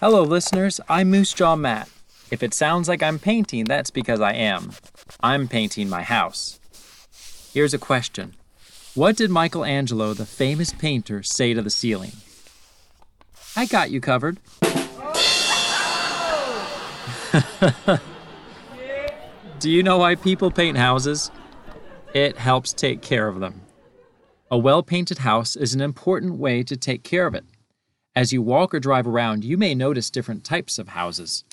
Hello, listeners. I'm Moose Jaw Matt. If it sounds like I'm painting, that's because I am. I'm painting my house. Here's a question What did Michelangelo, the famous painter, say to the ceiling? I got you covered. Do you know why people paint houses? It helps take care of them. A well painted house is an important way to take care of it. As you walk or drive around, you may notice different types of houses.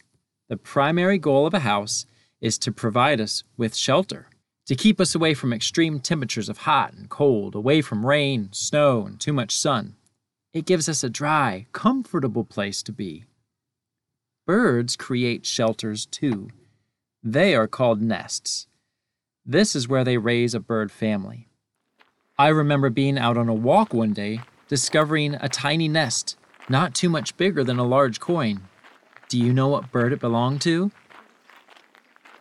The primary goal of a house is to provide us with shelter, to keep us away from extreme temperatures of hot and cold, away from rain, snow, and too much sun. It gives us a dry, comfortable place to be. Birds create shelters too. They are called nests. This is where they raise a bird family. I remember being out on a walk one day, discovering a tiny nest not too much bigger than a large coin. Do you know what bird it belonged to?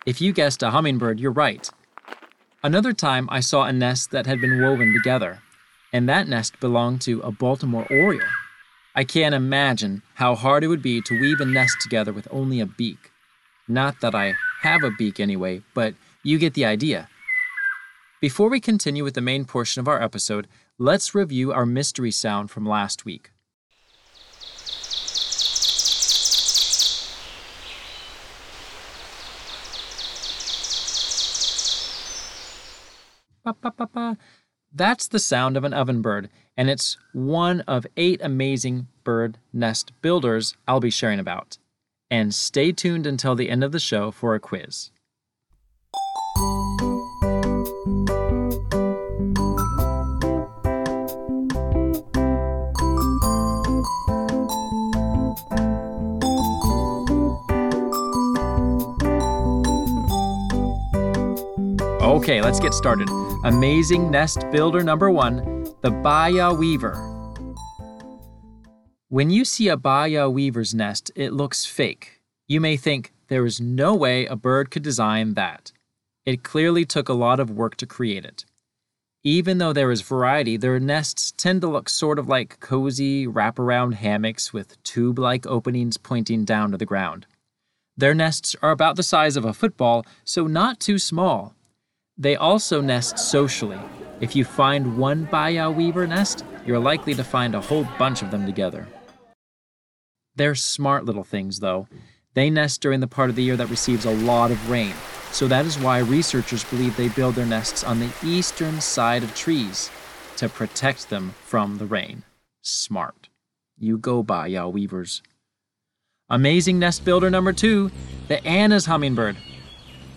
If you guessed a hummingbird, you're right. Another time, I saw a nest that had been woven together, and that nest belonged to a Baltimore Oriole. I can't imagine how hard it would be to weave a nest together with only a beak. Not that I have a beak anyway, but you get the idea. Before we continue with the main portion of our episode, let's review our mystery sound from last week. That's the sound of an ovenbird, and it's one of eight amazing bird nest builders I'll be sharing about. And stay tuned until the end of the show for a quiz. Okay, let's get started. Amazing nest builder number one the Baya Weaver. When you see a Baya Weaver's nest, it looks fake. You may think, there is no way a bird could design that. It clearly took a lot of work to create it. Even though there is variety, their nests tend to look sort of like cozy, wraparound hammocks with tube like openings pointing down to the ground. Their nests are about the size of a football, so not too small. They also nest socially. If you find one Baya weaver nest, you're likely to find a whole bunch of them together. They're smart little things, though. They nest during the part of the year that receives a lot of rain, so that is why researchers believe they build their nests on the eastern side of trees to protect them from the rain. Smart. You go, Baya weavers. Amazing nest builder number two, the Anna's hummingbird.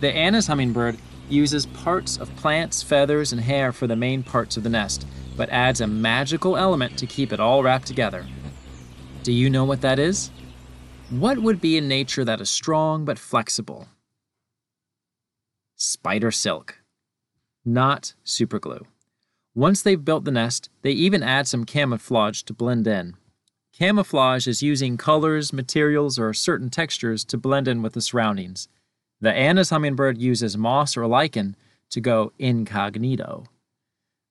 The Anna's hummingbird uses parts of plants, feathers, and hair for the main parts of the nest, but adds a magical element to keep it all wrapped together. Do you know what that is? What would be in nature that is strong but flexible? Spider silk. Not superglue. Once they've built the nest, they even add some camouflage to blend in. Camouflage is using colors, materials, or certain textures to blend in with the surroundings. The Anna's hummingbird uses moss or lichen to go incognito.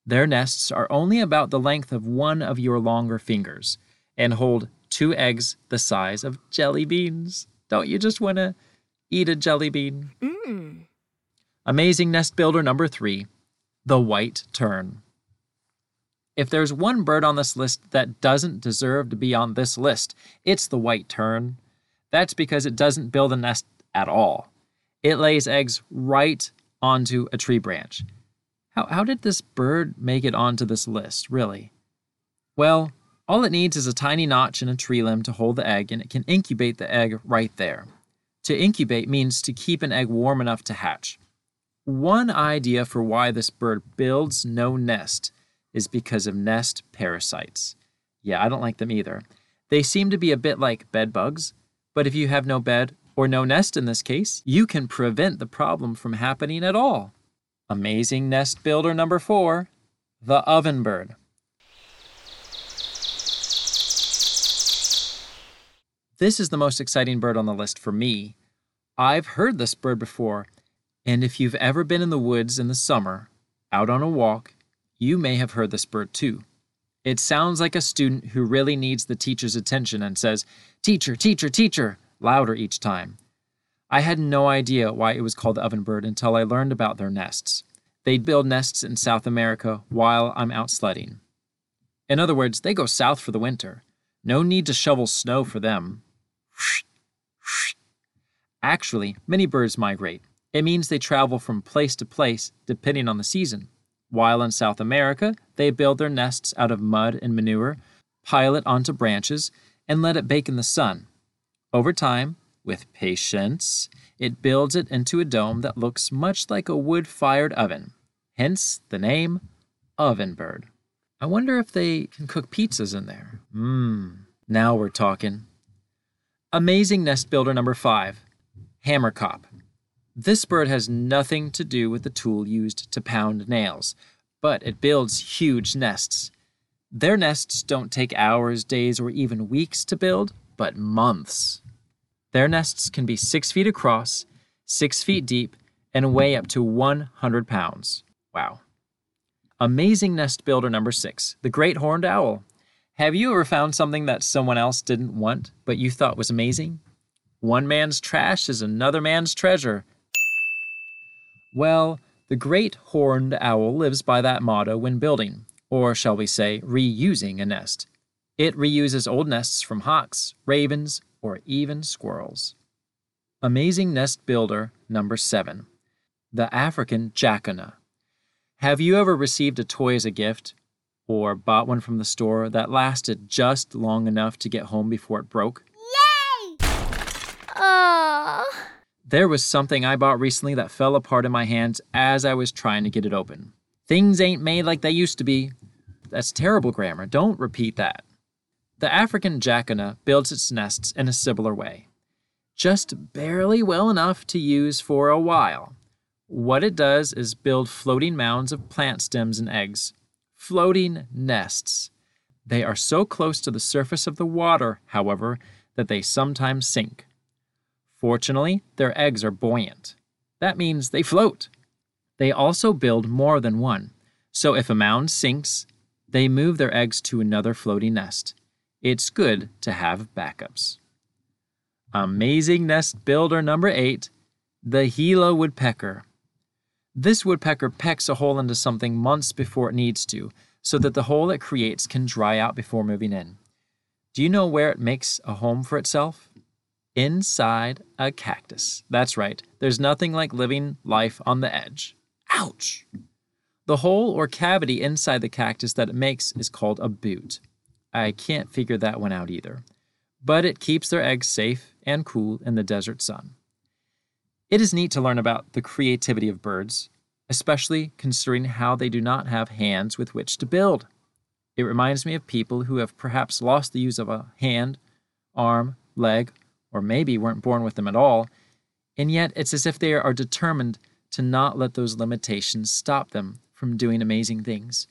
Their nests are only about the length of one of your longer fingers and hold two eggs the size of jelly beans. Don't you just want to eat a jelly bean? Mm. Amazing nest builder number three the white tern. If there's one bird on this list that doesn't deserve to be on this list, it's the white tern. That's because it doesn't build a nest at all. It lays eggs right onto a tree branch. How, how did this bird make it onto this list, really? Well, all it needs is a tiny notch in a tree limb to hold the egg, and it can incubate the egg right there. To incubate means to keep an egg warm enough to hatch. One idea for why this bird builds no nest is because of nest parasites. Yeah, I don't like them either. They seem to be a bit like bed bugs, but if you have no bed or no nest in this case, you can prevent the problem from happening at all. Amazing nest builder number four the ovenbird. This is the most exciting bird on the list for me. I've heard this bird before, and if you've ever been in the woods in the summer, out on a walk, you may have heard this bird too. It sounds like a student who really needs the teacher's attention and says, Teacher, teacher, teacher, louder each time. I had no idea why it was called the ovenbird until I learned about their nests. They build nests in South America while I'm out sledding. In other words, they go south for the winter. No need to shovel snow for them. Actually, many birds migrate. It means they travel from place to place depending on the season. While in South America, they build their nests out of mud and manure, pile it onto branches, and let it bake in the sun. Over time, with patience, it builds it into a dome that looks much like a wood fired oven, hence the name Ovenbird. I wonder if they can cook pizzas in there. Mmm, now we're talking. Amazing nest builder number five Hammerkop. This bird has nothing to do with the tool used to pound nails, but it builds huge nests. Their nests don't take hours, days, or even weeks to build, but months. Their nests can be six feet across, six feet deep, and weigh up to 100 pounds. Wow. Amazing nest builder number six, the great horned owl. Have you ever found something that someone else didn't want, but you thought was amazing? One man's trash is another man's treasure. Well, the great horned owl lives by that motto when building, or shall we say, reusing a nest. It reuses old nests from hawks, ravens, or even squirrels. Amazing Nest Builder number 7 The African Jacana. Have you ever received a toy as a gift, or bought one from the store that lasted just long enough to get home before it broke? Yay! Aww. There was something I bought recently that fell apart in my hands as I was trying to get it open. Things ain't made like they used to be. That's terrible grammar. Don't repeat that. The African jacana builds its nests in a similar way, just barely well enough to use for a while. What it does is build floating mounds of plant stems and eggs, floating nests. They are so close to the surface of the water, however, that they sometimes sink. Fortunately, their eggs are buoyant. That means they float. They also build more than one, so if a mound sinks, they move their eggs to another floating nest. It's good to have backups. Amazing nest builder number eight, the Gila woodpecker. This woodpecker pecks a hole into something months before it needs to, so that the hole it creates can dry out before moving in. Do you know where it makes a home for itself? inside a cactus. That's right, there's nothing like living life on the edge. Ouch! The hole or cavity inside the cactus that it makes is called a boot. I can't figure that one out either. But it keeps their eggs safe and cool in the desert sun. It is neat to learn about the creativity of birds, especially considering how they do not have hands with which to build. It reminds me of people who have perhaps lost the use of a hand, arm, leg, or maybe weren't born with them at all, and yet it's as if they are determined to not let those limitations stop them from doing amazing things.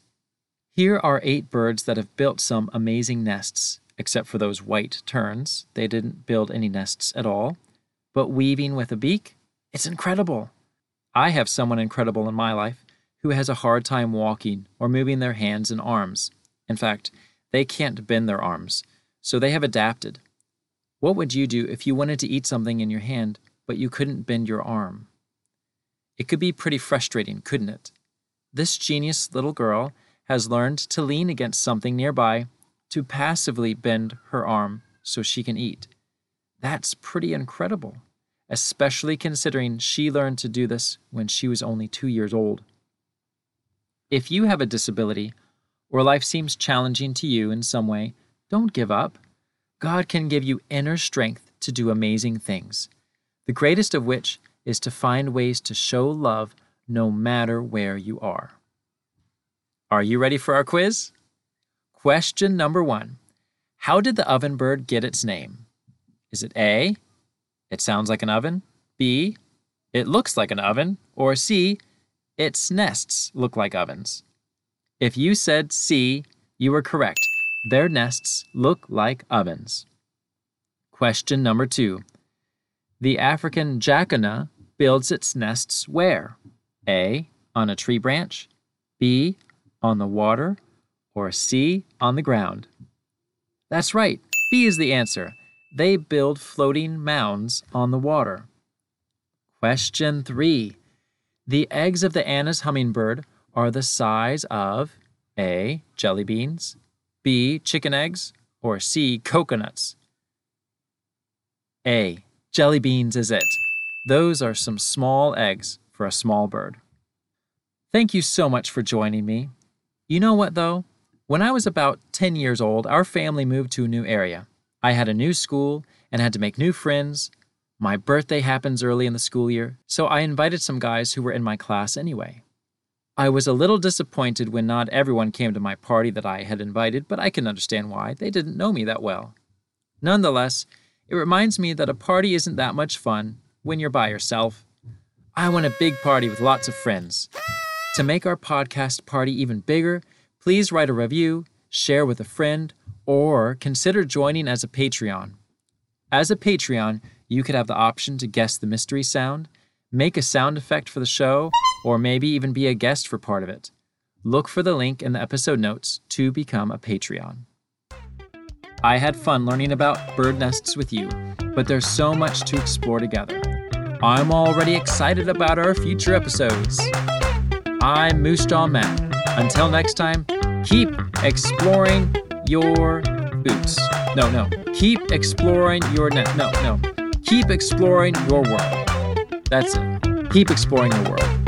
Here are eight birds that have built some amazing nests, except for those white terns. They didn't build any nests at all. But weaving with a beak, it's incredible. I have someone incredible in my life who has a hard time walking or moving their hands and arms. In fact, they can't bend their arms, so they have adapted. What would you do if you wanted to eat something in your hand, but you couldn't bend your arm? It could be pretty frustrating, couldn't it? This genius little girl has learned to lean against something nearby to passively bend her arm so she can eat. That's pretty incredible, especially considering she learned to do this when she was only two years old. If you have a disability, or life seems challenging to you in some way, don't give up. God can give you inner strength to do amazing things, the greatest of which is to find ways to show love no matter where you are. Are you ready for our quiz? Question number one How did the oven bird get its name? Is it A? It sounds like an oven. B? It looks like an oven. Or C? Its nests look like ovens. If you said C, you were correct. Their nests look like ovens. Question number two. The African jacana builds its nests where? A. On a tree branch. B. On the water. or C, on the ground? That's right, B is the answer. They build floating mounds on the water. Question 3. The eggs of the Anna's hummingbird are the size of A. Jelly beans, B. Chicken eggs, or C. Coconuts? A. Jelly beans is it. Those are some small eggs for a small bird. Thank you so much for joining me. You know what, though? When I was about 10 years old, our family moved to a new area. I had a new school and had to make new friends. My birthday happens early in the school year, so I invited some guys who were in my class anyway. I was a little disappointed when not everyone came to my party that I had invited, but I can understand why. They didn't know me that well. Nonetheless, it reminds me that a party isn't that much fun when you're by yourself. I want a big party with lots of friends. To make our podcast party even bigger, please write a review, share with a friend, or consider joining as a Patreon. As a Patreon, you could have the option to guess the mystery sound, make a sound effect for the show, or maybe even be a guest for part of it. Look for the link in the episode notes to become a Patreon. I had fun learning about bird nests with you, but there's so much to explore together. I'm already excited about our future episodes. I'm Moose Jaw Matt. Until next time, keep exploring your boots. No, no. Keep exploring your net. No, no. Keep exploring your world. That's it. Keep exploring your world.